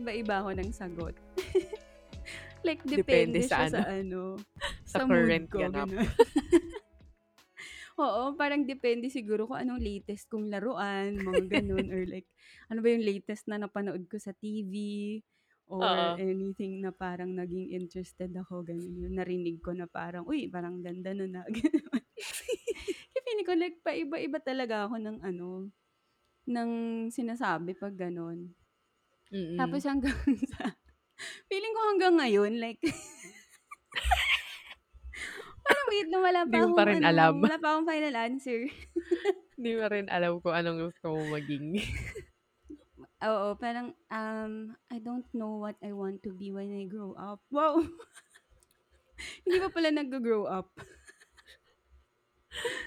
paiba-iba ako ng sagot. like, Depende depende, sa siya sa ano, ano, sa sa current ko, ganap. Oo, parang depende siguro kung anong latest kong laruan, mga gano'n, or like, ano ba yung latest na napanood ko sa TV, or Oo. anything na parang naging interested ako, gano'n. Yung narinig ko na parang, uy, parang ganda nun, ah. Kaya feeling ko like paiba-iba talaga ako ng ano, ng sinasabi 'pag gano'n. Tapos Mm. hanggang sa feeling ko hanggang ngayon like parang wait lang, wala Hindi pa mo pa akong rin ano, alam. wala pa akong final answer. Hindi mo rin alam kung anong gusto mong maging. Oo, parang, um, I don't know what I want to be when I grow up. Wow! Hindi pa pala naggo-grow up.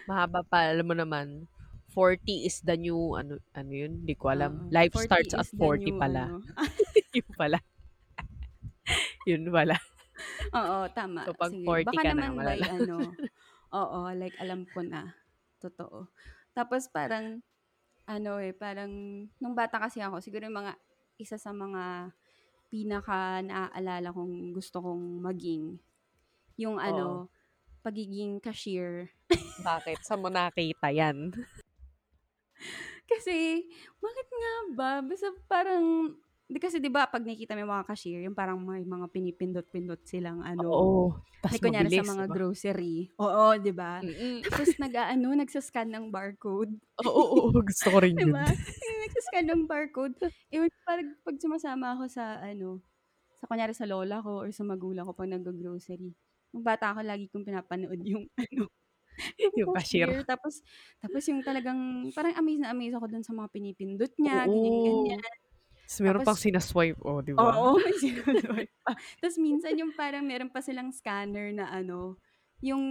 Mahaba pa, alam mo naman, 40 is the new ano ano yun, di ko alam. Oo, Life 40 starts at is the 40 new pala. ano. Yun pala. Yun pala. Oo, tama. So, 'pag Sige. 40 Baka ka na, naman by malala ano, oo, like alam ko na. Totoo. Tapos parang ano, eh, parang nung bata kasi ako, siguro yung mga isa sa mga pinaka-naaalala kong gusto kong maging, yung Oo. ano, pagiging cashier. Bakit? Saan mo nakita yan? Kasi, bakit nga ba? Basta parang, di kasi di ba 'pag nakikita mo yung mga cashier, yung parang may mga pinipindot-pindot silang ano, Oo. Tas like kunyari sa mabilis, di mga ba? grocery. Oo, di ba? Tapos nag-aano, nagsa-scan ng barcode. Oo, oo, gusto ko rin Di yun. nagsa-scan ng barcode. Yun, parang 'pag sumasama ako sa ano, sa kunyari sa lola ko or sa magulang ko 'pag naggo-grocery, nung bata ako lagi kong pinapanood yung ano, yung Yung cashier. cashier. Tapos tapos yung talagang parang amaze na amaze ako dun sa mga pinipindot niya, ganyan-ganyan. Oo. Tas meron pang Tapos sina-swipe, oh, di ba? Oo, may sino-swipe pa. Tas minsan yung parang meron pa silang scanner na ano, yung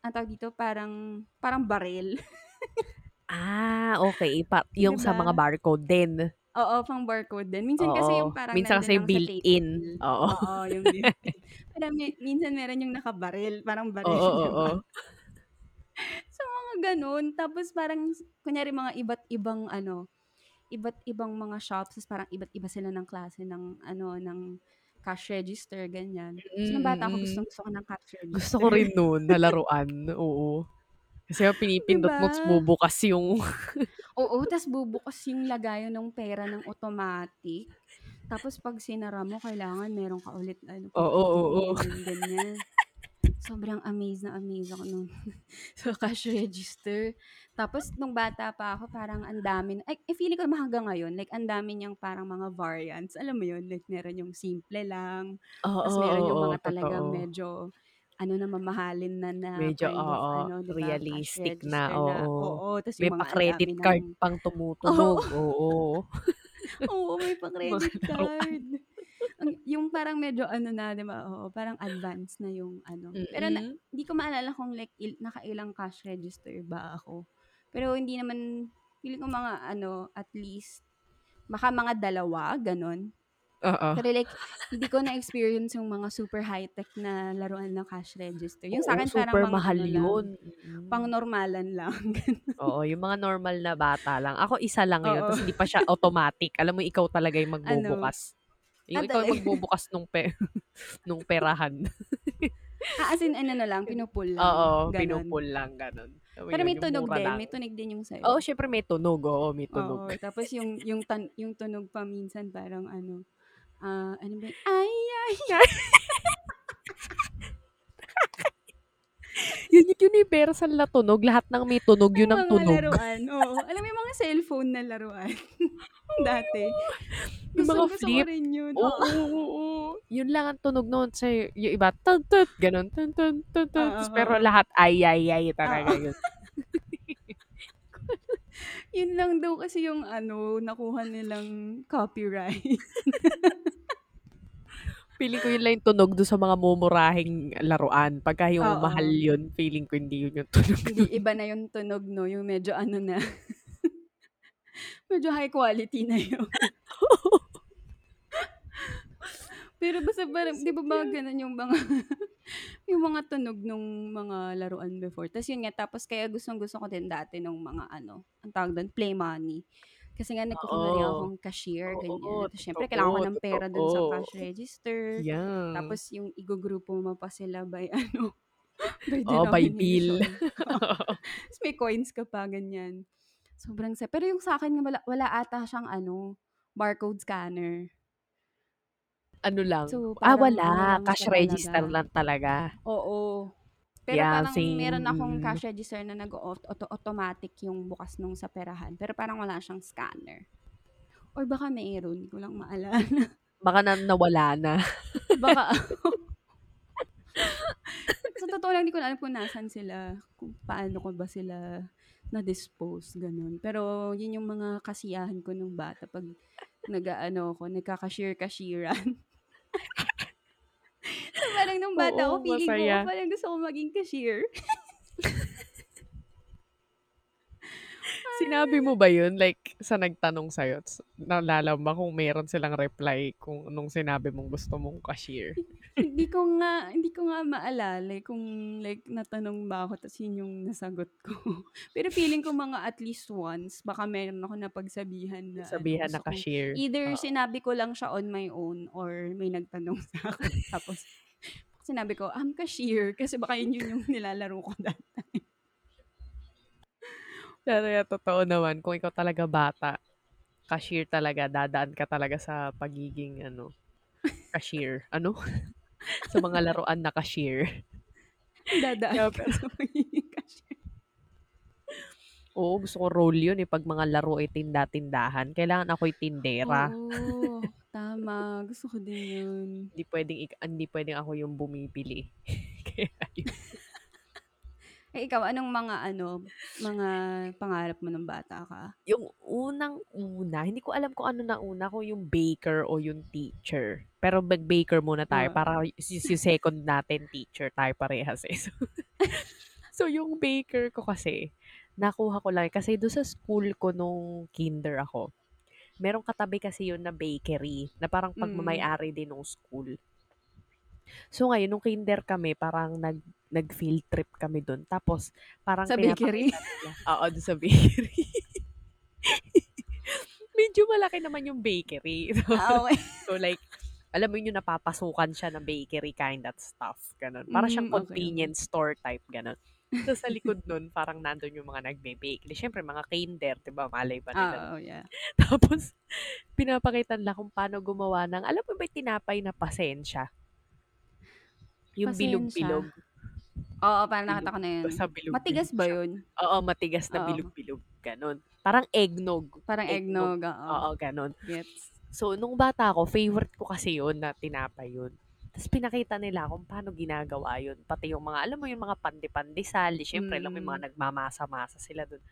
anong tawag dito, parang parang baril. Ah, okey. Pa yung sa mga ba? barcode din. Oo, pang barcode din. Minsan kasi yung Oo. parang Minsan kasi built-in. Oo. Oo, yung built-in. Pero mi minsan meron yung nakabaril, parang baril, Oo, ba? oo. Mga gano'n. Tapos parang kunyari mga iba't ibang ano, iba't ibang mga shops, tas parang iba't iba sila ng klase ng ano, ng cash register, ganyan. So, nung Mm, bata ako, mm. gustong-gusto ko ng cash Gusto ko register. rin nun na laruan, oo. Kasi pinipindot mo tas ba? bubukas yung Oo, tas bubukas yung lagayan ng pera ng automatic. Tapos 'pag sinara mo, kailangan meron ka ulit ano, Oo, oo. pipindutin, ganyan. Sobrang amaze na amaze ako nun sa cash register. Tapos nung bata pa ako, parang ang dami ay, eh, feeling ko hanggang ngayon, like ang dami niyang parang mga variants. Alam mo yun, like meron yung simple lang, tas Oo, meron yung oo, mga talagang totoo. medyo ano na, mamahalin na na Medyo kind of oo, ano, di ba, cash realistic na, register na oo. oo, tas May pa-credit card ng pang oo. tumutunog, oo. Oo, may pa-credit card. Ang yung parang medyo ano na, di ba, oo, parang advance na yung ano. Pero na Mm. di ko maalala kung like il nakailang cash register ba ako. Pero hindi naman feeling ko mga ano, at least baka mga 2, gano'n. Oo. Pero like hindi ko na-experience yung mga super high-tech na laruan ng cash register. Yung Oo, sa'kin parang super mga mahal ano lang, yun. Mm. pang-normalan lang. Oo, yung mga normal na bata lang. Ako isa lang yun, Oo. tas hindi pa siya automatic. Alam mo ikaw talaga yung Ano? magbubukas. Yung Ah, ikaw talaga? magbubukas nung pe nung perahan. Ah, as in ano na lang, pinu-pull lang, Oo, gano'n? pinu-pull lang. Alam mo Pero yun, may tunog din? lang. May tunog din yung sa'yo? Oo, siyempre may tunog. Oo, may tunog. Oo, tapos yung yung tan yung tunog pa minsan parang ano, ah, ano ba "Ay, ay, ay." Yun yung universal na tunog. Lahat ng may tunog, yun ang mga tunog. laruan, oo. Alam mo yung mga cellphone na laruan dati? Yung mga flip. rin yun, Oo, oo. oo. Yun lang ang tunog nun. Sa yung iba, tut, tut, tun, tun, tun. Oo, Tas pero lahat ay, ay, ay talaga yun. Yun lang daw kasi yung ano, nakuha nilang copyright. Feeling ko yun lang yung tunog dun sa mga mumurahing laruan. Pagka yung mahal Oo. yun, feeling ko hindi yun yung tunog Hindi, iba na yung tunog 'no, yung medyo ano na, medyo high quality na yun. Pero basta parang di ba mga gano'n yung mga yung mga tunog nung mga laruan before. Tas yun nga, tapos kaya gustong-gusto ko din dati nung mga ano, anong tawag dun, play money. Kasi nga nagkukunwari Oo. akong cashier, Oo, ganyan. Tapos siyempre kailangan ko totoo, ng pera dun sa totoo. cash register. Yan. Tapos yung igugrupo mo pa sila by ano, by Oo, by bill. denomination. Tapos may coins ka pa, ganyan. Sobrang sa pero yung sa'kin nga wala wala ata siyang ano, barcode scanner. Ano lang So, ah, parang ano wala, lang cash register talaga. lang talaga. Oo. Pero Yeah, parang same, meron akong cash register na nag-o-auto-automatic yung bukas nung sa perahan, pero parang wala siyang scanner. Or baka meron, 'di ko lang maalala. Baka na nawala na. Baka Sa totoo lang, 'di ko na alam kung nasaan sila, kung paano ko ba sila na-dispose, gano'n. Pero yun yung mga kasiyahan ko nung bata 'pag nag-aano ako, nagka-cashier-cashier-an. So, parang nung bata Oo, ako feeling ko, masaya. parang gusto ko maging cashier. Sinabi mo ba yun, like sa nagtanong sa'yo, naalala ba kung meron silang reply kung nung sinabi mong gusto mong cashier? Hindi ko nga hindi ko nga maalala, eh, kung like natanong ba ako ta's yun yung nasagot ko. Pero feeling ko mga at least once baka meron akong napagsabihan na ano, Sabihan na gusto kong cashier, either oo. sinabi ko lang siya on my own or may nagtanong sa'kin tapos sinabi ko, "I'm cashier." Kasi baka yun yun yung nilalaro ko that time. Pero yan, totoo naman kung ikaw talaga bata, cashier talaga, dadaan ka talaga sa pagiging ano, cashier. Ano? Sa mga laruan na cashier. Dadaan Yeah, ka sa pagiging cashier. Oo, gusto ko role yun, eh, 'pag mga laro ay tinda-tindahan, kailangan ako'y tindera. Oo, tama. Gusto ko din yun. Hindi puwedeng ik hindi puwedeng ako yung bumibili. Kaya yun. Eh, ikaw anong mga ano, mga pangarap mo nung bata ka? Yung unang-una, hindi ko alam kung ano nauna, kung yung baker o yung teacher. Pero mag-baker muna tayo Oo. para si si second natin teacher tayo parehas, eh. So so yung baker ko kasi, nakuha ko lang, kasi dun sa school ko nung kinder ako, merong katabi kasi yun na bakery, na parang Mm. pagmamay-ari din nung school. So ngayon nung kinder kami parang nag nag-field trip kami dun tapos parang Sa bakery? oo, dun sa bakery. Medyo malaki naman yung bakery. Ah, okey. So like, alam mo yun yung napapasukan siya na bakery kind of stuff, gano'n. Para siyang Hmm, convenience store type, gano'n. Tas sa likod nun parang nandun yung mga nagbe-bake. Siyempre mga kinder, 'di ba, malay ba nila Oo, yeah. tapos pinapakita nila kung paano gumawa ng alam mo ba tinapay na pasensya? Yung bilog-bilog. Oo, parang Bilog, nakita ko na yun. basta bilog-bilog Matigas ba siya. yun? Oo, matigas na Oo. bilog-bilog, gano'n. Parang eggnog. Parang Eggnog, eggnog, oo. oo, gano'n. Gets. So, nung bata ako, favorite ko kasi yun na tinapay yun. Tas pinakita nila kung paano ginagawa yun. Pati yung mga, alam mo yung mga pandi-pandesal, di siyempre alam mo yung Mm. mga nagmamasa-masa sila dun.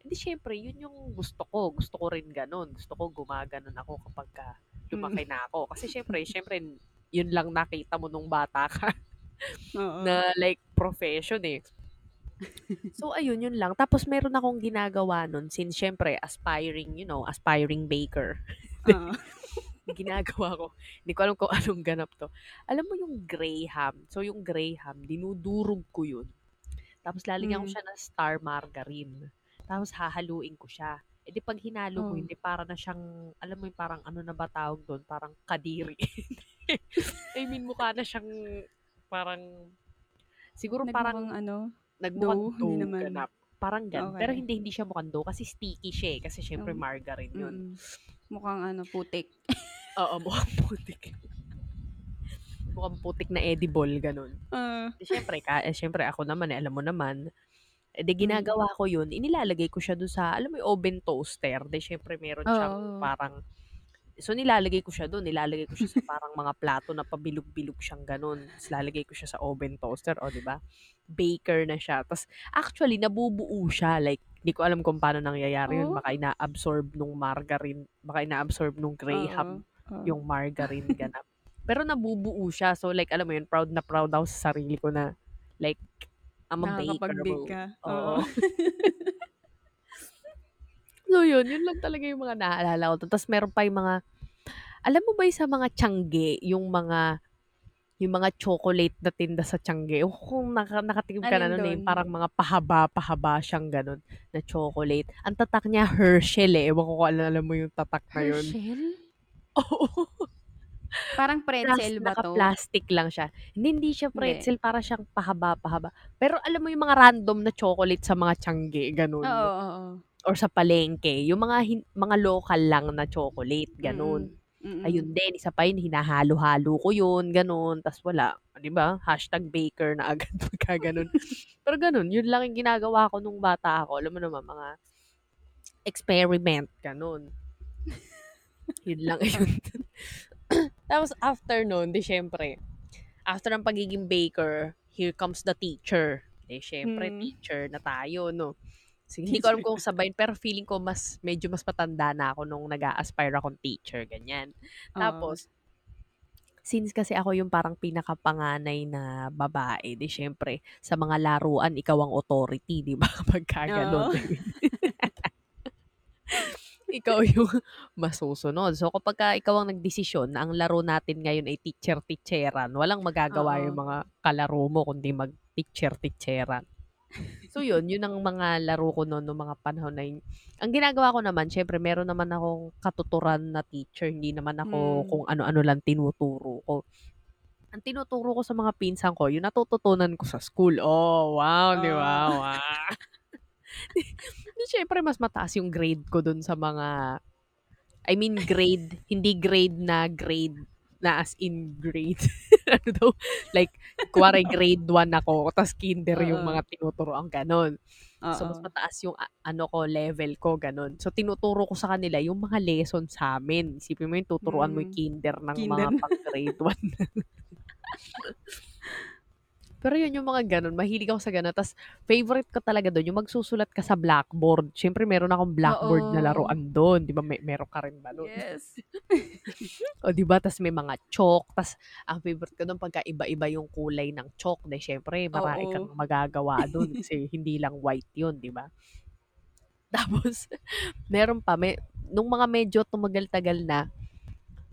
Hindi siyempre, yun yung gusto ko. Gusto ko rin gano'n. Gusto ko gumaganon ako lumaki Mm. na ako. Kasi siyempre siyempre yun lang nakita mo nung bata ka Oo. na like profession, eh. So ayun, yun lang. Tapos meron akong ginagawa nun since siyempre aspiring, you know, aspiring baker. Oo. Ginagawa ko, hindi ko alam kung anong ganap 'to. Alam mo yung graham? So yung graham, dinudurog ko yun. Tapos lalagyan ko Hmm. siya ng star margarine. Tapos hahaluin ko siya. Eh, di 'pag hinalo Oh. hindi para na siyang, alam mo yung parang ano na ba tawag dun, parang kadiri. I mean, mukha na siyang parang siguro parang Nagmukhang ano, nagmukhang dough? Dough naman. ganap. Parang gano'n. Pero Okey. hindi, hindi siya mukhang dough kasi sticky siya, eh, kasi siyempre Um, margarine yun. mm. Mukhang ano, putik. Oo, mukhang putik. Mukhang putik na edible, gano'n. Ah. Di siyempre ka eh, siyempre ako naman, eh, alam mo naman, eh, di Mm. ginagawa ko yun, inilalagay ko siya dun sa alam mo yung oven toaster? Di siyempre meron siyang Oo. parang so nilalagay ko siya dun, nilalagay ko siya sa parang mga plato na pabilog-bilog siyang gano'n. Tas lalagay ko siya sa oven toaster, oh, di ba? Baker na siya. Tas actually nabubuo siya, like di ko alam kung paano nangyayari yun, Oh? baka ina-absorb nung margarine, baka ina-absorb nung graham oo. yung margarine ganap. Pero nabubuo siya. So like alam mo yun, proud na proud ako sa sarili ko na like, I'm a baker, Nakakapag-bake bro. ka, Oo. oo. So yun, yun lang talaga yung mga naalala ko. Tas meron pa yung mga alam mo ba yung sa mga tiangge, yung mga yung mga chocolate na tinda sa Tiangge. Ewan ko kung naka nakatikim ka na nun, eh, parang mga pahaba-pahaba siyang gano'n na chocolate. Ang tatak niya Hershel, eh, ewan ko kung alam alam mo yung tatak na yun. Hershel? Oo. Parang pretzel ba 'to? naka-plastic lang siya. Hindi, hindi siya Hindi. pretzel, para siyang pahaba-pahaba. Pero alam mo yung mga random na chocolate sa mga Tiangge, gano'n? Oo, oo. Or sa palengke, yung mga hin mga lokal lang na chocolate, gano'n. Mm, Ayun mm. din, isa pa yun, hinahalo-halo ko yun, gano'n. Tas wala, 'di ba, hashtag baker na agad pagka gano'n. Pero gano'n, yun lang yung ginagawa ko nung bata ako. Alam mo naman, mga experiment, gano'n. Yun lang yun. Tapos after nun, 'di siyempre, after ng pagiging baker, here comes the teacher. Eh, siyempre Hmm. teacher na tayo 'no. So, hindi ko alam kung sabay pero feeling ko mas medyo mas matanda na ako nung nag-a-aspire akong teacher, ganyan. Oo. Tapos, since kasi ako yung parang pinakapanganay na babae, 'di siyempre sa mga laruan ikaw ang authority, 'di ba, kapagka gano'n. Oo. Ikaw yung masusunod. So, kapagka ikaw ang nagdesisyon na ang laro natin ngayon ay teacher-teacheran, walang magagawa yung Oo. mga kalaro mo kundi mag-teacher-teacheran. So, yun, yun ang mga laro ko nun nung mga panahon na yun. Ang ginagawa ko naman, siyempre meron naman akong katuturan na teacher, hindi naman ako Hmm. kung ano-ano lang tinuturo ko. Ang tinuturo ko sa mga pinsan ko, yung natututunan ko sa school. Oh, wow, 'di ba? Oh. Wow. Di siyempre mas mataas yung grade ko dun sa mga I mean grade, hindi grade na grade na as in grade. Ano daw, like kunwari grade 1 ako tas kinder yung mga tinuturuan, gano'n. So, mas mataas yung ano ko, level ko, gano'n. So, tinuturo ko sa kanila yung mga lesson sa'min. Isipin mo yun, tuturuan mo yung Hmm. kinder ng Kinder mga pang grade 1. Pero yun, yung mga gano'n, mahilig ako sa gano'n. Tas favorite ko talaga dun yung magsusulat ka sa blackboard. Siyempre meron akong blackboard na Oo. laruan dun, 'di ba, me meron ka rin ba nun? Yes. Oh, 'di ba, tas may mga chalk, tas ang favorite ko dun pagka iba-iba yung kulay ng chalk, 'di siyempre marami kang Oo. magagawa dun kasi hindi lang white yun, 'di ba? Tapos meron pa, me nung mga medyo tumagal-tagal na,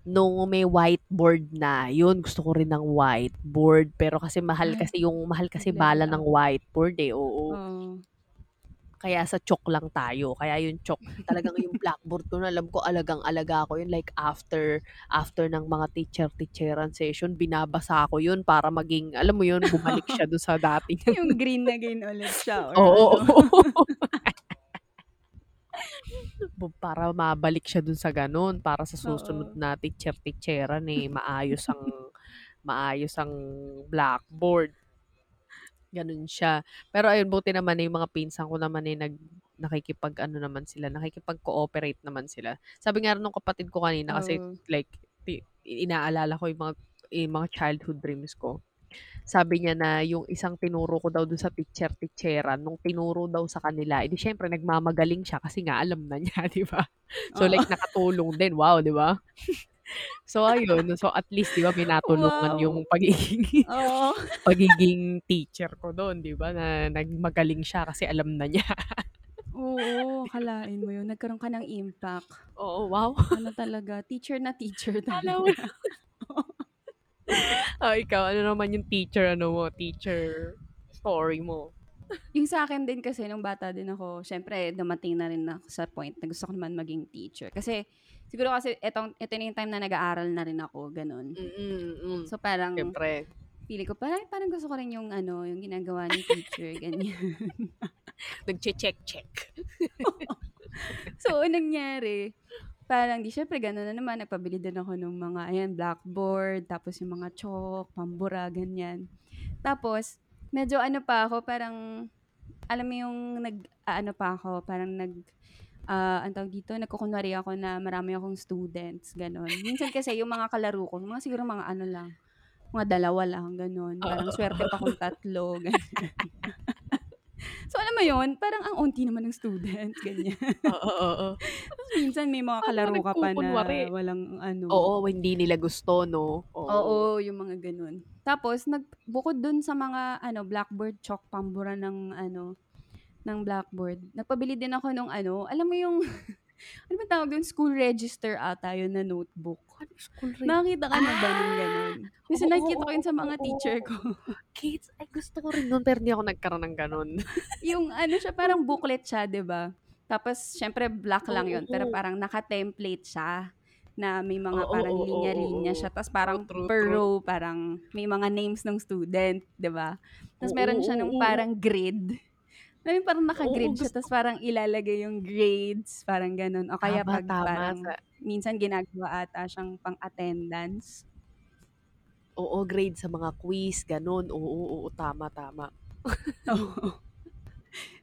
nung may whiteboard na, yun gusto ko rin ng whiteboard. Pero kasi mahal Ay, kasi yung mahal kasi bala ng whiteboard, eh, oo. Oo. Kaya sa chalk lang tayo. Kaya yung chalk, talagang yung blackboard ko alam ko alagang-alaga ko yun. Like after after ng mga teacher-teacheran session, binabasa ko yun para maging, alam mo yun, bumalik siya dun sa dati Yung green na green ulit siya Oo, ano? oo. Bu para mabalik siya dun sa gano'n, para sa susunod Oo. na teacher-teacheran, eh, maayos ang maayos ang blackboard. Gano'n siya. Pero ayun, buti naman, eh, yung mga pinsan ko naman, eh, nag nakikipag-ano naman sila, nakikipag-cooperate naman sila. Sabi nga nung kapatid ko kanina kasi Oo. like inaalala ko yung mga yung mga childhood dreams ko. Sabi niya na yung isang tinuro ko daw dun sa teacher-teacheran, nung tinuro daw sa kanila, eh, di siyempre nagmamagaling siya kasi nga alam na niya, 'di ba? So, Oo. like nakatulong din, wow, 'di ba? So, ayun. So, at least 'di ba may natulungan yung Wow. pagiging Oo. pagiging teacher ko dun, 'di ba, na nagmagaling siya kasi alam na niya. Oo, akalain mo yun, nagkaroon ka ng impact. Oo, wow. Ano talaga, teacher na teacher mo talaga. Oh, ikaw, ano naman yung teacher ano mo, teacher story mo? Yung sa'kin din kasi nung bata din ako, siyempre dumating na rin ako sa point na gusto ko naman maging teacher. Kasi siguro kasi etong eto na yung time na nag-aaral na rin ako, gano'n. Mm, mm. So, parang Siyempre. feeling ko parang parang gusto ko rin yung ano, yung ginagawa ni teacher, ganyan. Nagche-check-check. Oo. So, ang nangyari, parang di siyempre gano'n na naman, nagpabili din ako nung mga ayan, blackboard, tapos yung mga chalk, pambura, ganyan. Tapos medyo ano pa ako, parang alam mo yung nag-aano pa ako, parang nag ah, anong tawag dito, nagkukunwari ako na marami akong students, gano'n. Minsan kasi yung mga kalaro ko, mga siguro mga ano lang, mga dalawa lang, gano'n. Parang swerte pa kung tatlo, ganyan. So, alam mo yun, parang ang onti naman ng students, ganyan. Oo, oo. Tapos minsan may mga Paano kalaro ka pa na nagkukunwari? walang ano Oo, hindi nila gusto 'no? Oo. Oo, yung mga gano'n. Tapos nag bukod dun sa mga ano, blackboard, chalk, pambura ng ano, ng blackboard, nagpabili din ako nung ano, alam mo yung ano bang tawag dun, school register ata yun na notebook. Ano school rin? Nakakita ka na ba nung gano'n? Kasi Oo, nakikita ko yun sa mga oo. teacher ko. Kids, ay gusto ko rin nun pero hindi ako nagkaroon ng gano'n. Yung ano siya, parang booklet siya, 'di ba? Tapos siyempre black lang yun, pero parang naka-template siya na may mga Oo, parang oo, linya-linya siya. Tapos parang true, per true. row, parang may mga names ng student, 'di ba? Tapos meron siya nung parang grid. Yung parang Oo, naka-grid siya, gusto tapos parang ilalagay yung grades, parang gano'n. O kaya Tama, 'pag tama parang sa minsan ginagawa ata siyang pang-attendance. Oo, grade sa mga quiz, gano'n. Oo, oo, tama, tama. Oo.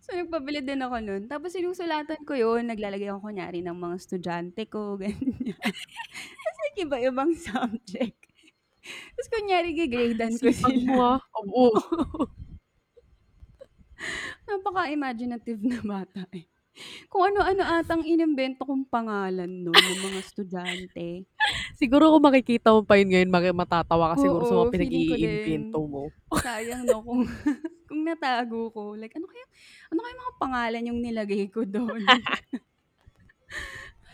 So, nagpabili din ako nun. Tapos sinusulatan ko yun, naglalagay ako kunyari ng mga estudyante ko, ganyan. Tapos nag-iba-ibang subject. Tapos kunyari ge-gradean ko Sipag mo, sila. ah. Oo. Napaka-imaginative na bata, eh. Kung ano-ano atang inimbento kong pangalan nun ng mga estudyante. Siguro kung makikita mo pa yun ngayon maki matatawa ka siguro sa mga ko pinag-iimbento mo. Sayang 'no, kung kung natago ko. Like ano kaya ano kayang mga pangalan yung nilagay ko dun?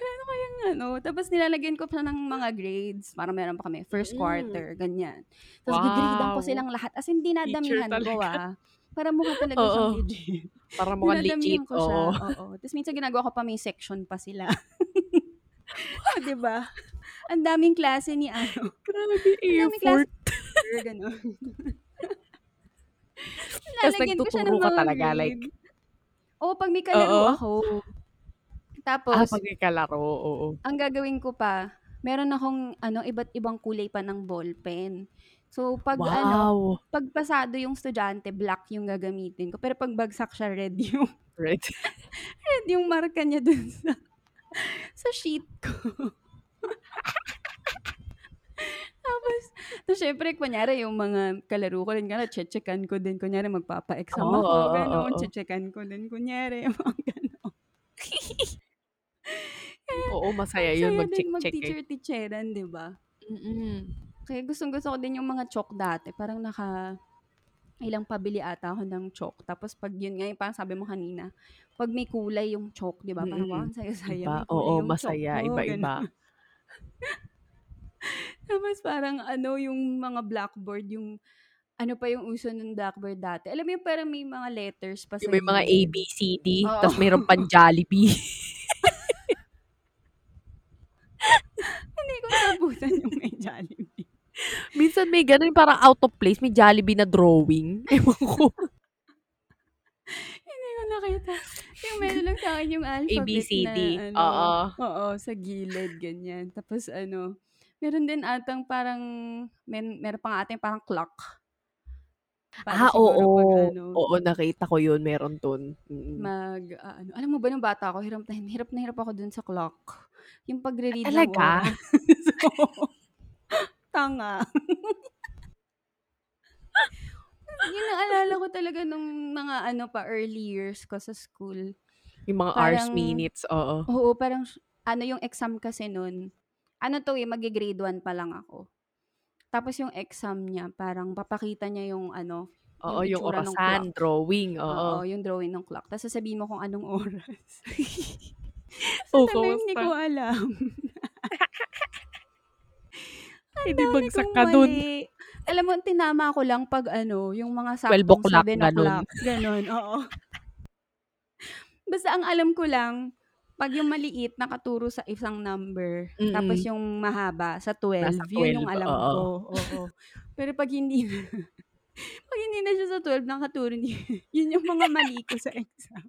Ano kayang ano, tapos nilalagyan ko pa ng mga grades. Parang meron pa kami, first Mm. quarter, ganyan. Tapos ge-gradean ko Wow. silang lahat, as in dinadamihan ko, ah. Para mukha talaga Oo. siyang legit. Para mukhang legit, ko siya, oo. oo. Tapos minsan ginagawa ko pa may section pa sila. Oh, 'di ba? Ang daming klase ni ano, Grabe effort. gano'n. Ng nagtuturo ka talaga like. Oo, 'pag may kalaro Oo. ako. Ah, Tapos 'pag may kalaro, oo. ang gagawin ko pa, meron akong ano, iba't ibang kulay pa ng ballpen. So, 'pag ano, Wow. 'pag pasado yung estudyante, black yung gagamitin ko. Pero 'pag bagsak siya, red yung Red. red yung marka niya dun sa sa sheet ko. Tapos tapos siyempre kunyari yung mga kalaro ko rin nga che-checkan ko din. Kunyari magpapa-exam Oo, ako, oo, gano'n. oo. Che-checkan ko din kunyari, mga gano'n. Kaya Oo, masaya ang yun saya din mag-check-check, eh. mag-teacher-teacheran, 'di ba? Mm. Kaya gustong-gusto ko din yung mga chalk dati. Parang naka ilang pabili ata ako ng chalk. Tapos 'pag yun nga, yung parang sabi mo kanina, 'pag may kulay yung chalk, 'di ba? Parang, wow, Mm. ang saya-saya, Iba, oo, masaya, iba-iba. gano'n. Tapos parang ano, yung mga blackboard, yung ano pa yung uso ng blackboard dati, alam mo yung parang may mga letters pa Yung sa may mga A? B, C, D, Oo. tas meron pang Jollibee. Hindi ko naabutan yung may Jollibee. Minsan may gano'n, parang out of place, may Jollibee na drawing. Ewan ko. Hindi ko nakita. Yung meron lang sa'kin yung A, alphabet B, C, na D. ano, Oo. oo, sa gilid, ganyan. Tapos ano, meron din atang parang men meron pa nga ata yung parang clock. Para Ah, siguro 'pag oo. ano Oo, nakita ko yun, meron dun. Mm. mag-aano alam mo ba nung bata ako, hirap na hirap na hirap ako dun sa clock. Yung Ah, pagre-read ng talaga? oras. Oo. Tanga. Yung naalala ko talaga nung mga ano pa, early years ko sa school. Yung mga hours, Parang minutes, oo. oo, parang ano yung exam kasi nun, ano 'to, eh, magge-grade 1 pa lang ako. Tapos yung exam niya, parang papakita niya yung ano, Oo, yung orasan, drawing, Oo, oo. yung drawing ng clock. Tas sasabihin mo kung anong oras. Oh, Sa time na yun, hindi ko alam. Ang di dami bagsak ka dun. Alam mo, tinama ko lang 'pag ano, yung mga 12 saktong o'clock, 7 gano'n. o'clock, gano'n, oo. Basta ang alam ko lang, 'pag yung maliit nakaturo sa isang number, tapos Mm. yung mahaba sa Nasa 12, yun yung 12, alam oo. ko, oo. Pero 'pag hindi na 'pag hindi na siya sa 12 nakaturo yun yung mga mali ko sa exam.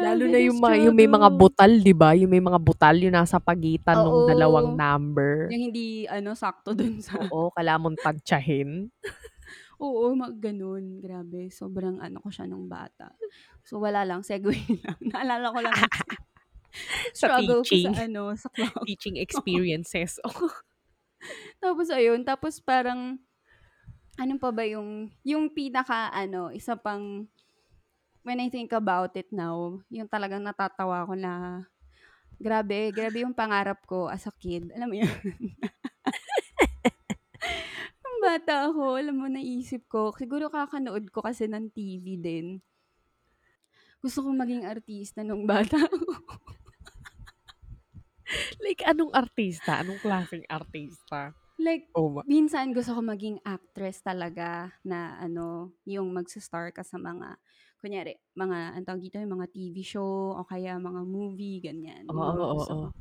Lalo na yung mga yung may mga butal, 'di ba? Yung may mga butal, yung nasa pagitan nung dalawang Oo. number. Yung hindi ano, sakto dun sa Oo, kailangan mong tantsahin. Oo, mga gano'n. Grabe, sobrang ano ko siya nung bata. So, wala lang, segue lang. Naalala ko lang Sa struggle ko sa teaching. ano, sa clock. Teaching Oo. experiences. Tapos ayun, tapos parang ano pa ba yung yung pinaka-ano, isa pang when I think about it now, yung talagang natatawa ako na grabe, grabe yung pangarap ko as a kid. Alam mo yun? Nung bata ako, alam mo, naisip ko, siguro kakanood ko kasi ng TV din. Gusto kong maging artista nung bata ako. Like anong artista? Anong klaseng artista? Like, Oh ma minsan gusto ko maging actress talaga na ano, yung magsa-star ka sa mga kunyari mga anong tawag dito, yung mga TV show o kaya mga movie, ganyan. Oo, ko. oo.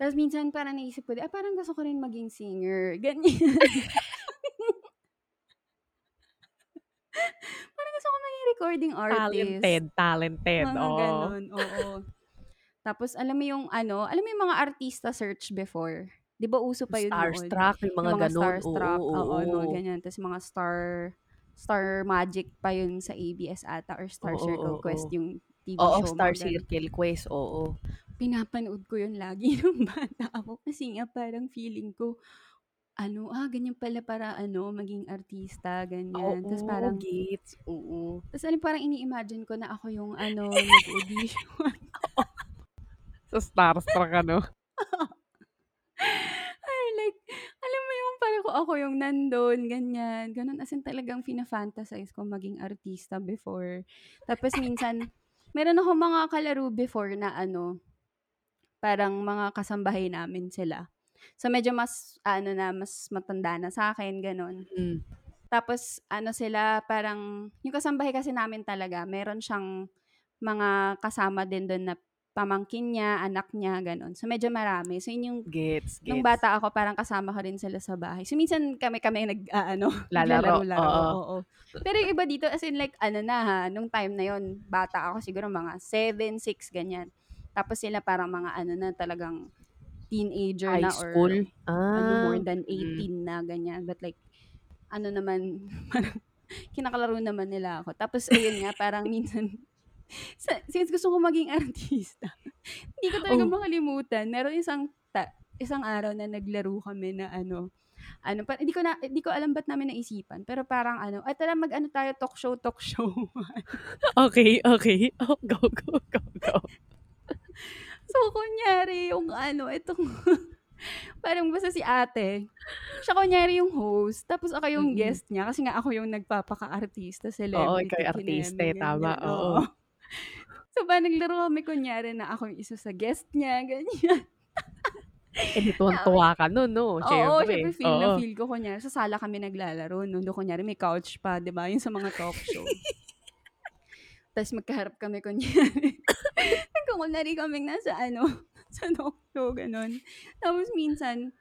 Tapos minsan parang naisip ko ah, parang gusto ko rin maging singer, ganyan. Parang gusto ko maging recording artist. Talented, talented, Mga oo. gano'n, oo. Tapos alam mo yung ano, alam mo yung mga artista search before? 'Di ba uso pa yun noon? Starstruck, yung mga Yung mga gano'n. Oo, starstruck, oo, yung mga oo. ganyan. Tas mga star Star Magic pa yun sa ABS ata or Star Oo, Circle Quest oo. yung TV Oo, show, Star mga gano'n. Circle Quest, oo. Pinapanood ko yun lagi nung bata ako kasi nga parang feeling ko ano, ah, ganyan pala para ano, maging artista, ganyan. Oo, parang gets, oo. tas alam parang ini-imagine ko na ako yung ano, nag-audition. Oo. Sa Starstruck ano? Ako yung nandun, ganyan, gano'n. As in talagang fina-fantasize ko maging artista before. Tapos minsan, meron akong mga kalaro before na ano, parang mga kasambahay namin sila. So medyo mas ano na, mas matanda na sa'kin, gano'n. Mm. Tapos ano sila, parang yung kasambahay kasi namin talaga meron siyang mga kasama din dun na pamangkin niya, anak niya, gano'n. So medyo marami. So yun yung Gets, nung gets. bata ako parang kasama ko rin sila sa bahay. So minsan kami-kami nag-aano, Lalaro, naglalaro-laro, oo. oo. Pero yung iba dito as in like ano na ha, nung time na yun, bata ako siguro mga 7, 6, ganyan. Tapos sila parang mga ano na talagang teenager High na school? or ano more Ah, than mm. 18 na, ganyan. But like, ano naman, kinakalaro naman nila ako. Tapos ayun nga, parang minsan, sa, since gusto ko maging artista, hindi ko talaga Oh. makalimutan. Meron isang ta, isang araw na naglaro kami na ano, ano pa, hindi ko na, hindi ko alam ba't namin naisipan. Pero parang ano, ay tara mag ano tayo, talk show, talk show. Okey, okey. Oh, go, go, go, go. So kunyari yung ano, itong parang basta si ate, siya kunyari yung host, tapos ako yung Mm. guest niya kasi nga ako yung nagpapaka-artista, Oo, celebrity, ikaw yung artista tama, oo. oo. So parang naglaro kami kunyari na ako yung isa sa guest niya, ganyan. Eh, di tuwang-tuwa ka nun 'no, Oo, siyempre, syempre feel na oo. feel ko kunyari sa sala kami naglalaro 'no, dun kunyari may couch pa, 'di ba, yung sa mga talk show. Tas magkaharap kami kunyari, nagkukunwari kaming nasa ano, sa talk show, gano'n. Tapos minsan,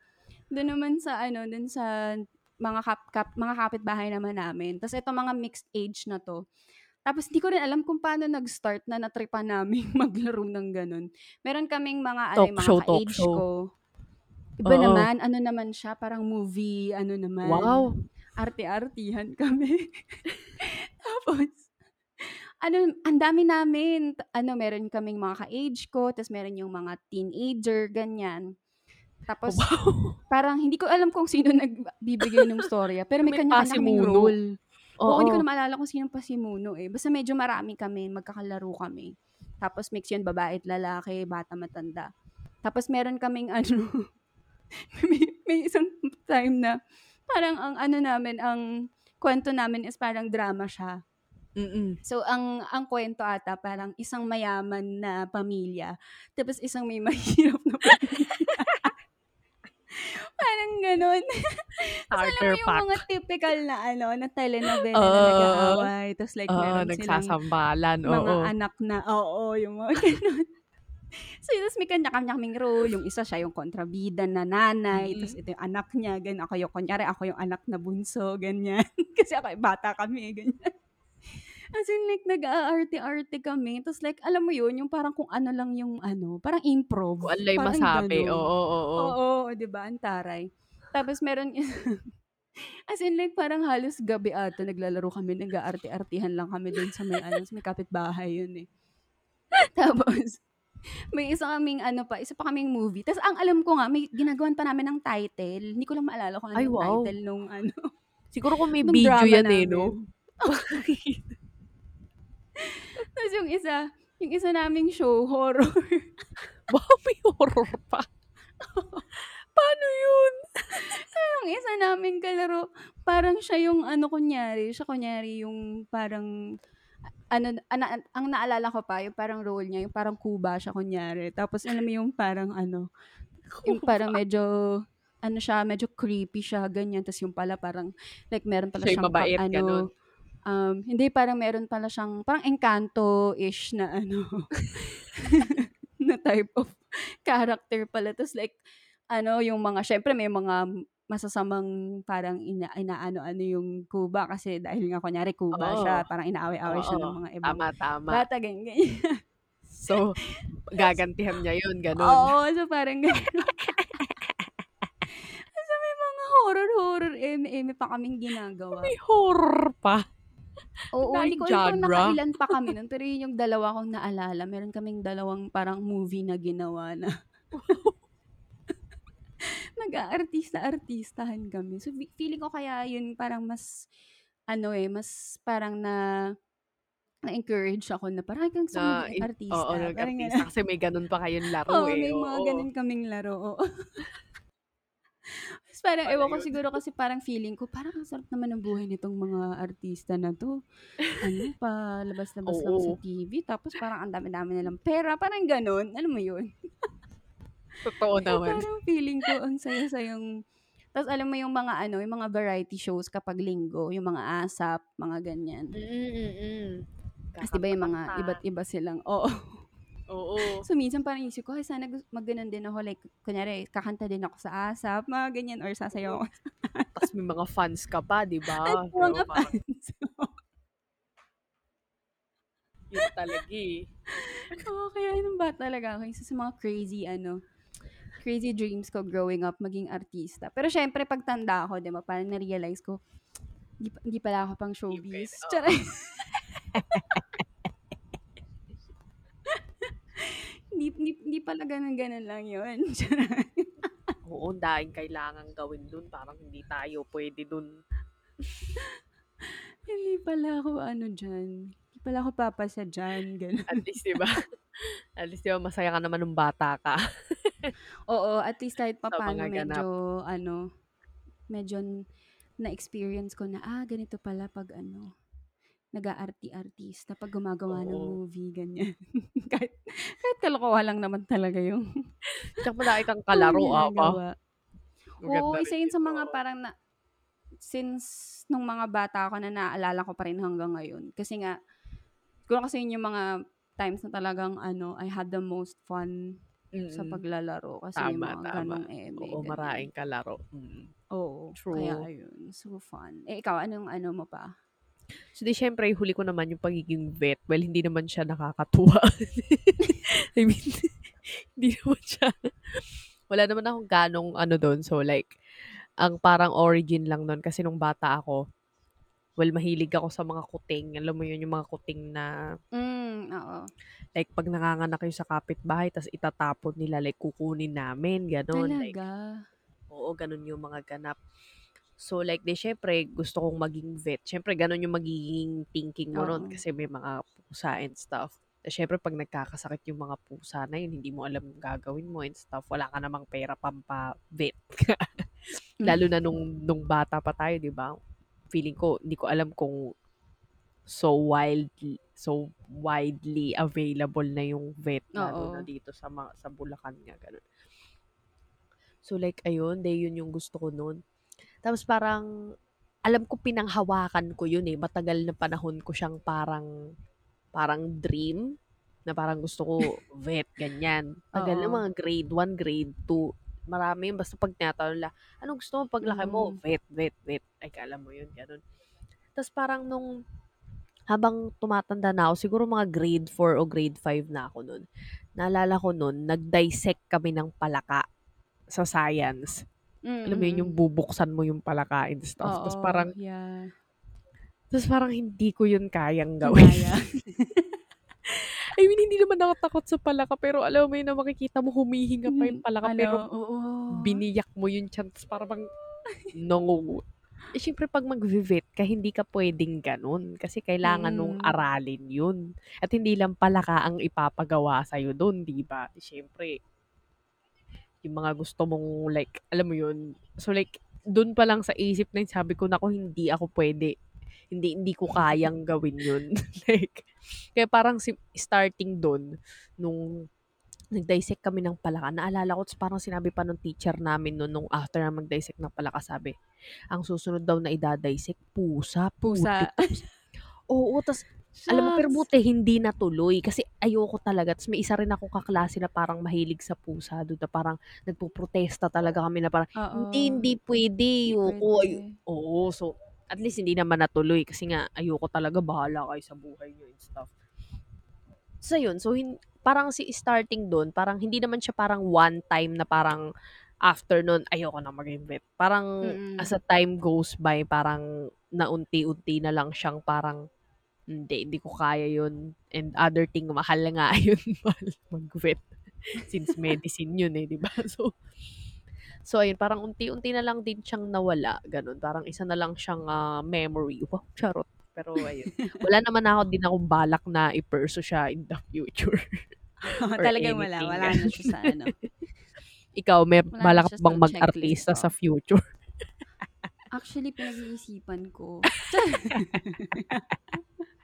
dun naman sa ano, dun sa mga kap kap mga kapitbahay naman namin, tas itong mga mixed age na 'to, tapos di ko rin alam kung paano nag-start na na-tripan naming maglaro ng gano'n. Meron kaming mga ano, Talk yung mga show, talk ka-age show. ko. Iba Oo. naman, ano naman siya, parang movie ano naman, Wow. arte-artehan kami. Tapos, ano, ang dami namin, ano, meron kaming mga ka-age ko, tas meron yung mga teenager, ganyan. Tapos, Wow. parang hindi ko alam kung sino nagbibigay nung storya, pero may May kanya-kanya kaming pasimuno. role. Oo, hindi ko na maalala kung sinong pasimuno eh, basta medyo marami kami, magkakalaro kami. Tapos mix yun, babae at lalaki, bata, matanda. Tapos meron kaming ano, may may isang time na parang ang ano namin, ang kuwento namin is parang drama siya. Mm. So ang ang kuwento ata parang isang mayaman na pamilya, tapos isang may mahirap na pamilya. Parang gano'n. Tas alam mo yung pack. mga typical na ano, na telenovela Oo, na nag-aaway, tas like Oo, meron silang nagsasambalan, mga oo. anak na oo, yung mga gano'n. So tas may kanya-kanya kaming role, yung isa siya yung kontrabida na nanay, tas Mm. ito yung anak niya, ganyan. Ako yung kunyari ako yung anak na bunso, ganyan. Kasi ako bata kami, ganyan. As in like nag-aarte-arte kami, tas like alam mo yun, yung parang kung ano lang yung ano, parang improv, Kung ano lang masabi, gano'n. oo, oo. Oo, 'di ba, ang taray. Tapos meron as in like parang halos gabi ata naglalaro kami, nag-aarte-artehan lang kami dun sa may ano, sa may kapitbahay yun eh. Tapos, may isa kaming ano pa, isa pa kaming movie, tas ang alam ko nga may ginagawan pa namin ng title, hindi ko lang maalala kung ano Ay, yung wow. title nung ano, Siguro kung may video yan eh 'no? Tas yung isa, yung isa naming show, horror. Wow, may horror pa. Paano yun? Yung isa naming kalaro, parang siya yung ano kunyari, siya kunyari yung parang ano, ana ang naalala ko pa yung parang role niya, yung parang kuba siya kunyari. Tapos alam mo yung parang ano, yung parang medyo ano siya, medyo creepy siya, ganyan. Tas yung pala parang like meron pala Siya siyang ka mabait, gano'n? Um, hindi parang meron pala siyang parang engkanto-ish na ano, na type of character pala. Tas like ano, yung mga siyempre may mga masasamang parang ina inaano-ano yung kuba kasi dahil nga kunyari kuba Oo. siya, parang inaaway-away siya ng mga ibang Tama, tama. bata, ganyan, ganyan. So, gagantihan niya yun, gano'n? Oo, so parang gano'n. Kasi may mga horror-horror, eme-eme pa kaming ginagawa. May horror pa? Oo, hindi ko alam kung genre. nakailan pa kami nun, pero yun yung dalawa kong naalala. Meron kaming dalawang parang movie na ginawa na nag-aartista-artistahan kami. So, fe feeling ko kaya yun parang mas ano, eh, mas parang na na-encourage ako na parang, "Ay, gusto ko Na maging in oo, artista." Parang nag-artista gano'n. kasi may gano'n pa kayong laro, Oo, eh, may mga oo. gano'n kaming laro, oo. Tas parang Pala ewan ko, siguro kasi parang feeling ko, parang ang sarap naman ng buhay nitong mga artista na 'to. Ano, palabas-labas lang sa Oo. TV tapos parang ang dami-dami nilang pera, parang gano'n. Alam mo yun? Totoo naman. parang feeling ko ang saya-sayang tas alam mo yung mga ano, yung mga variety shows kapag Linggo, yung mga ASAP, mga ganyan. Mm, mm. Tas 'di ba yung mga iba't iba silang oo. Oo. So, minsan parang iniisip ko, "Ay, sana gus mag-gano'n din ako." Like kunyari kakanta din ako sa ASAP, mga ganyan or sasayaw ako. Tas may mga fans ka pa, 'di At ba? 'Di mga ba parang fans. Yun talaga, eh. Oo, kaya nung bata talaga ako, isa sa mga crazy ano, crazy dreams ko growing up maging artista. Pero siyempre pagtanda ko, 'di ba, parang na-realize ko, hindi hindi pala ako pang showbiz, charay. Hindi hindi hindi pala gano'n-gano'n lang yun. Oo, ang daming kailangang gawin dun, parang hindi tayo puwede dun. Hindi pala ako ano diyan, hindi pala ako papasa diyan, At gano'n. least 'di ba, at least 'di ba masaya ka naman nung bata ka. Oo, at least kahit mga ganap. medyo ano, medyo na-experience ko na, ah, ganito pala 'pag ano, nag-aarti-artista 'pag gumagawa ng Oo. movie, ganyan. Kahit kahit kalokohan lang naman talaga yung Tsaka malaki kang kalaro, aba. ginagawa. Oo, Maganda isa rin yun yun, sa mga oo. parang na since nung mga bata ako na naalala ko pa rin hanggang ngayon. Kasi nga siguro kasi yun yung mga times na talagang ano, I had the most fun sa Mm. paglalaro kasi Tama, mga tama. gano'ng eme, Oo, ganyan. kalaro, mm. Oo, kaya True. ayun, so fun. Eh, ikaw anong ano mo pa? So, 'di siyempre huli ko naman yung pagiging vet. Well, hindi naman siya nakakatuwa. I mean, hindi naman siya wala naman akong gaanong ano dun. So, like, ang parang origin lang nun kasi nung bata ako, well, mahilig ako sa mga kuting. Alam mo yun, yung mga kuting na Hmm, oo. like 'pag nanganganak yung sa kapitbahay tas itatapon nila, like kukunin namin, gano'n. Like Talaga? oo, gano'n yung mga ganap. So, like 'di siyempre gusto kong maging vet. Siyempre gano'n yung magiging thinking mo Oo. kasi may mga pusa and stuff. Tas siyempre 'pag nagkakasakit yung mga pusa na yun, hindi mo alam yung gagawin mo and stuff. Wala ka namang pera pampa-vet. Lalo na nung nung bata pa tayo, 'di ba? Feeling ko hindi ko alam kung so wildly so widely available na yung vet na Oo. dito sa ma sa Bulacan nga, gano'n. So, like ayun, 'di yun yung gusto ko nun. Tapos parang alam ko pinanghawakan ko yun, eh. Matagal na panahon ko siyang parang parang dream na parang gusto ko vet, ganyan. Tagal na, mga grade 1, grade 2. Marami yun basta 'pag tinatanong nila, "Anong gusto mo paglaki mo?" Mm. "Vet, vet, vet." Like alam mo yun, gano'n. Tas parang nung habang tumatanda na ako, siguro mga grade 4 o grade 5 na ako nun, naalala ko nun nag-dissect kami ng palaka sa science. Hmm, Alam mo yun, yung mm. bubuksan mo yung palaka and stuff. Oo, parang yeah. tas parang hindi ko yun kayang gawin. Kinaya. I mean, hindi naman ako takot sa palaka pero alam mo yun na makikita mo humihinga pa yung Hmm, palaka ano, pero oo. biniyak mo yung tas para bang nangungu eh, siyempre 'pag magve-vet ka hindi ka puwedeng gano'n kasi kailangan Mm. aralin yun at hindi lang palaka ang ipapagawa sa'yo dun, 'di ba? Siyempre yung mga gusto mong like, alam mo yun? So, like dun pa lang sa isip na yun sabi ko, "Naku, hindi ako puwede." Hindi hindi ko kayang gawin yun. like, kaya parang si starting dun, nung nag-dissect kami ng palaka, naalala ko, parang sinabi pa nung teacher namin nun, nung after na mag-dissect ng palaka, sabi, ang susunod daw na ida-dissect, pusa, Pusa. putik. Oo, tas, alam mo, pero Shucks. buti hindi natuloy. Kasi ayoko talaga. Tas may isa rin akong kaklase na parang mahilig sa pusa doon, na parang nagpoprotesta talaga kami na parang, hindi, Oo. hindi pwede. Hindi Ayoko. Ay, pwede. oo, so, at least hindi naman natuloy kasi nga, ayoko talaga, bahala kayo sa buhay nyo and stuff. So, yun. So, hin- parang si starting doon, parang hindi naman siya parang one time na parang after nun, ayoko na maging vet. Parang Mm. as a time goes by, parang naunti-unti na lang siyang parang, hindi, hindi ko kaya yun. And other thing, mahal nga yun, mag-vet. Since medicine yun eh, di ba? So, so ayun, parang unti-unti na lang din siyang nawala. Ganun. Parang isa na lang siyang ah, memory. Wow, charot. Pero ayun. Wala naman ako din akong balak na i-pursue siya in the future. or Talagang wala. anything. Wala na siya sa ano. Ikaw, may Wala balak bang mag-artista sa future? Actually, pinag-iisipan ko.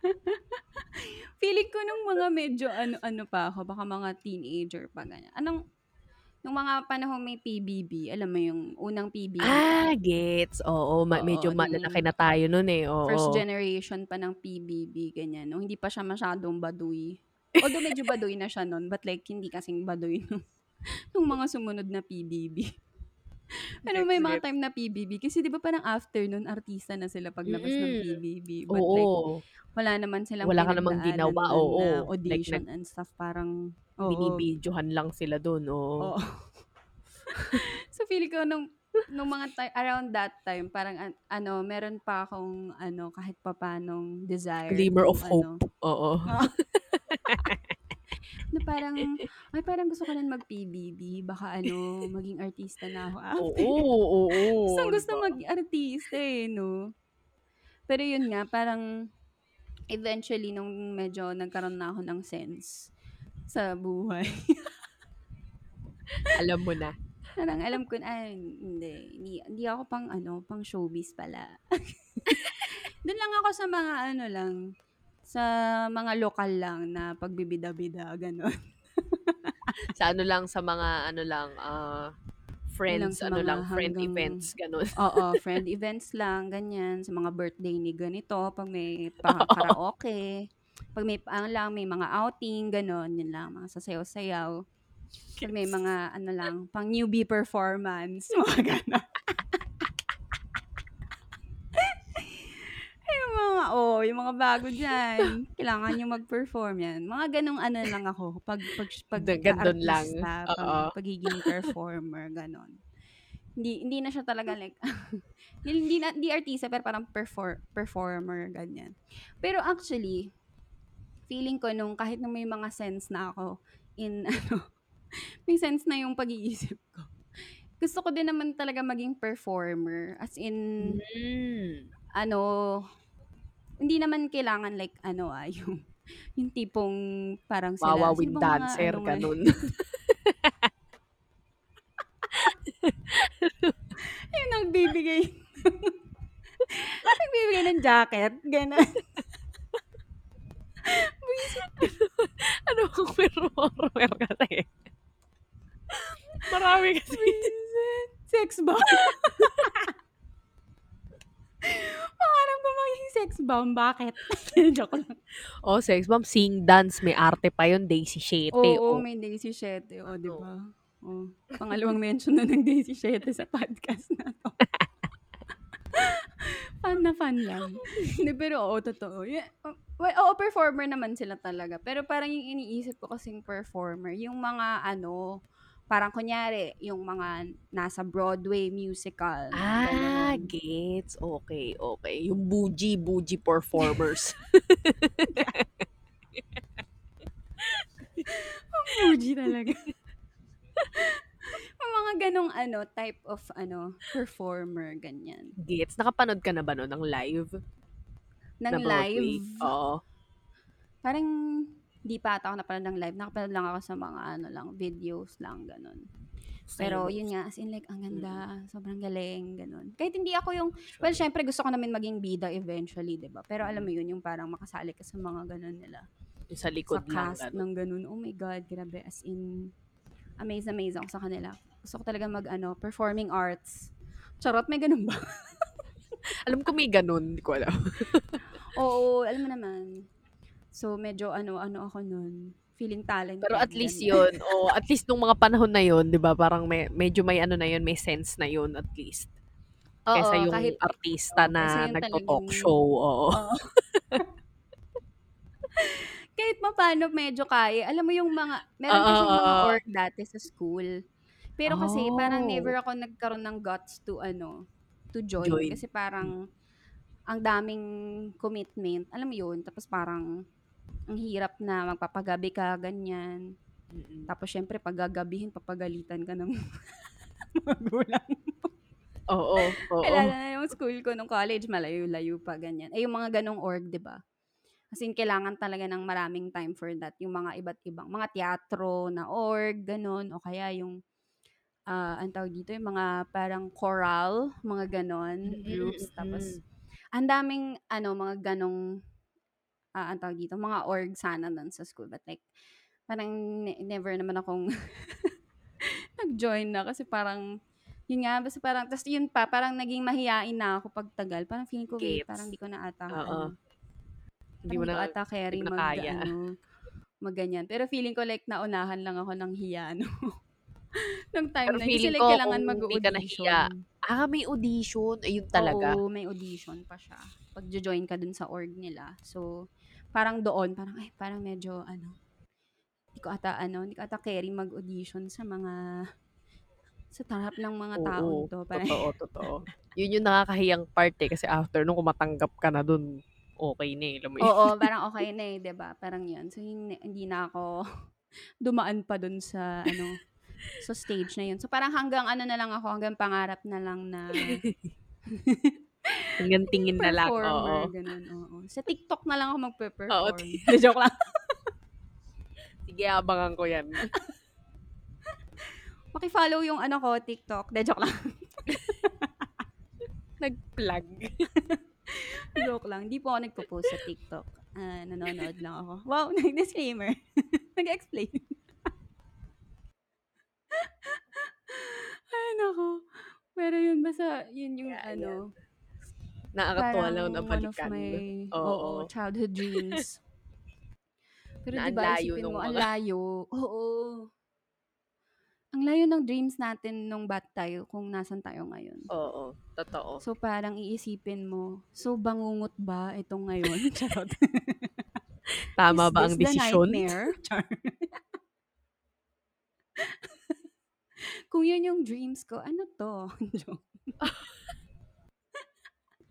Feeling ko nung mga medyo ano-ano pa ako, baka mga teenager pa ganyan. Anong, nung mga panahon may PBB, alam mo yung unang PBB Ah, gets. Oo, ma- medyo Oo, malalaki nung na tayo nun eh. Oo. first generation pa ng PBB, ganyan. Nung hindi pa siya masyadong baduy. Although medyo baduy na siya nun, but like hindi kasing baduy nung, nung mga sumunod na PBB. Pero may Gets, mga gets. time na PBB. Kasi di ba parang after nun, artista na sila paglabas ng Mm. PBB. But like, Oo. Wala naman silang Wala ka namang ginawa. Oo. na Like, audition nag, and stuff. Parang, oo. binibidyohan lang sila dun. Oo. Oo. so, feeling ko nung, nung mga time, around that time, parang, an- ano, meron pa akong, ano, kahit pa panong desire Glimmer of ano, hope. Oo. na parang, ay, parang gusto ko na mag-PBB. Baka, ano, maging artista na ako Oo. after. Oo. Gustong gusto diba? maging artista eh, no? Pero yun nga, parang, eventually, nung medyo nagkaroon na ako ng sense sa buhay, Alam mo na. parang alam ko na, ay, hindi, hindi, hindi ako pang, ano, pang showbiz pala. Doon lang ako sa mga, ano lang, sa mga lokal lang na pagbibida-bida, gano'n. Sa ano lang, sa mga, ano lang, lang friends, sa ano mga lang, friend hanggang, events, ganun. oo, friend events lang, ganyan, sa mga birthday ni ganito, pag may pa- karaoke, pag may, ano lang, may mga outing, gano'n, yun lang, mga sasayaw-sayaw. Pag may mga, ano lang, pang newbie performance, mga gano'n. Mga, oh, yung mga bago dyan, kailangan nyo mag-perform yan. Mga ganong ano lang ako, pag, pag, pag Gandun lang. Oo. pag, pagiging performer, ganon. Hindi, hindi na siya talaga like, hindi, hindi, na, hindi artista, pero parang perfor, performer, ganyan. Pero actually, feeling ko nung kahit nung may mga sense na ako in ano, may sense na yung pag-iisip ko. Gusto ko din naman talaga maging performer. As in, Mm. ano, hindi naman kailangan like, ano ah, yung, yung tipong parang sila, Wawawin sino bang mga dancer, ano ganun. yung nagbibigay, nagbibigay ng jacket, gano'n. ano kung performer kasi? Marami kasi. Sex bomb. Pangarap ko maging sex bomb, bakit? Joke lang. Oh, sex bomb, sing dance, may arte pa yun, Daisy Shete. Oo, Oh. may Daisy 7, o, di Oh. ba? Oh, pangalawang mention na ng Daisy 7 sa podcast na to. fun na fun lang. Hindi, pero oo, totoo. Yeah, oh, well, oo, performer naman sila talaga. Pero parang yung iniisip ko kasing performer, yung mga ano, parang kunyari, yung mga nasa Broadway musical. Ah, ganun. gets. Okay, okay. Yung bougie, bougie performers. Fuji talaga. Yung mga ganong ano, type of ano, performer, ganyan. gets. Nakapanood ka na ba no ng live? Ng live, Oo. parang di pa ata ako napanood ng live. Nakapanood lang ako sa mga ano lang, videos lang, ganon. Pero Famous. yun nga, as in like, ang Mm. ganda, sobrang galing, gano'n. Kahit hindi ako yung well, siyempre gusto ko naman maging bida eventually, 'di ba? Pero alam mo yun, yung parang makasali ka sa mga gano'n nila. Yung sa Sa likod lang, cast gano'n. ng gano'n. Oh my God, grabe. As in, amaze na amaze ako sa kanila. Gusto ko talaga mag ano, performing arts. Charot, may gano'n ba? Alam ko may gano'n, hindi ko alam. Oo, alam mo naman. So, medyo ano-ano ako nun, feeling talented, Pero at least yun, oo, at least nung mga panahon na yun, 'di ba, parang may medyo may ano na yun, may sense na yun at least. Kaysa Oo, yung kahit artista oo, na nagto-talk talagang show, oo. oo. Kahit papaano medyo kaya. Alam mo yung mga meron Oo, kasing mga oo. org dati sa school. Pero kasi parang never Oh. ako nagkaroon ng guts to ano, to join. Join. Kasi Hmm. parang ang daming commitment. Alam mo yun? Tapos parang ang hirap na magpapagabi ka, ganyan. Mm. Tapos syempre pag gagabihin, papagalitan ka ng magulang mo. Oo, oo. na yung school ko nung college, malayo-layo pa, ganyan. Eh, yung mga ganong org, 'di ba? As in, kailangan talaga ng maraming time for that. Yung mga iba't ibang, mga teatro na org, ganon. O kaya yung, ah, anong tawag dito, yung mga parang choral, mga ganon, Mm, groups. Tapos, ang daming, ano, mga ganong, ah, anong tawag dito, mga org sana nun sa school. But like, parang ne- never naman akong nag-join na kasi parang, yun nga, basta parang, tas yun pa, parang naging mahiyain na ako pag tagal. Parang feeling ko, wait, parang di ko na ata, Oo. ano, Hindi mo na ata carry mag, kaya. ano, mag ganyan. Pero feeling ko like naunahan lang ako ng hiya, no? Nung time Pero na. Kasi like kailangan di ka mag-audition. ah, may audition, ayun talaga. Oo, may audition pa siya. Pag join ka dun sa org nila. So, parang doon, parang, ay, parang medyo, ano, hindi ko ata, ano, hindi ko ata carry mag-audition sa mga, sa tarap ng mga Oo, to. Parang, totoo, totoo. Yun yung nakakahiyang part eh, kasi after nung kumatanggap ka na dun, okay na eh, alam mo yun. oo, parang okay na eh, ba Parang yun. So, hindi, hindi na ako dumaan pa dun sa, ano, sa stage na yun. So, parang hanggang ano na lang ako, hanggang pangarap na lang na Hanggang maging tingin na lang, performer, oo. ganun, oo. Sa TikTok na lang ako Oo, magpe-perform. ti- Hindi, joke lang. sige, abangan ko yan. Maki-follow yung ano ko, TikTok. Hindi, joke lang. Nag-plug. joke lang. Hindi po ako nagpo-post sa TikTok. Ah, nanonood lang ako. Wow, nag-disclaimer. Nag-explain. Ay, nako. Pero yun, basta, yun yung Yeah, ano, yan. Nakakatuwa lang na parang one of balikan. my, Oo. oo, childhood dreams. Pero Na di ba, isipin mo, ang layo. Oo. Ang layo ng dreams natin nung bat tayo kung nasan tayo ngayon. Oo, totoo. So, parang iisipin mo, so bangungot ba itong ngayon? Charot. Tama Is ba ang desisyon? kung yun yung dreams ko, ano to? Joke.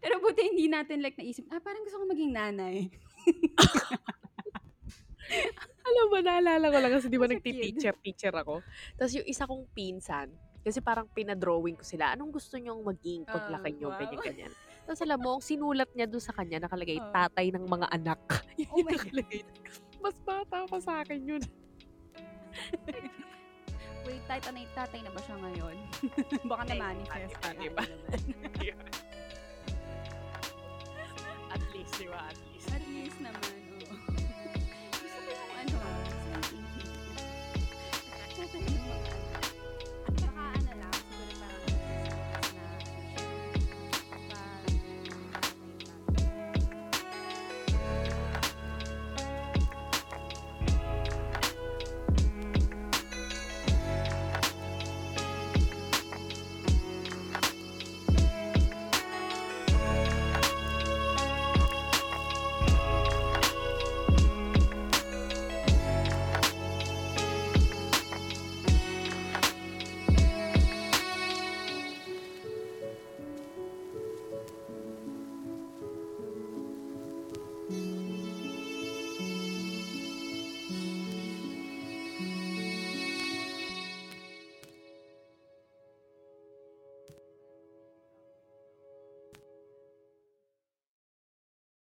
Pero buti hindi natin like naisip, ah, parang gusto ko maging nanay. Alam mo, naalala ko lang kasi di ba nagti-teacher-teacher ako. Tapos yung isa kong pinsan, kasi parang pinadrawing ko sila, anong gusto nyong maging Ah, paglaki nyo, wow. ganyan-ganyan. Tapos alam mo, ang sinulat niya doon sa kanya, nakalagay, Oh. tatay ng mga anak. Oh my God. Mas bata pa sa akin yun. Wait, tatay, tatay na ba siya ngayon? Baka Hindi, na-manifest. di ba, di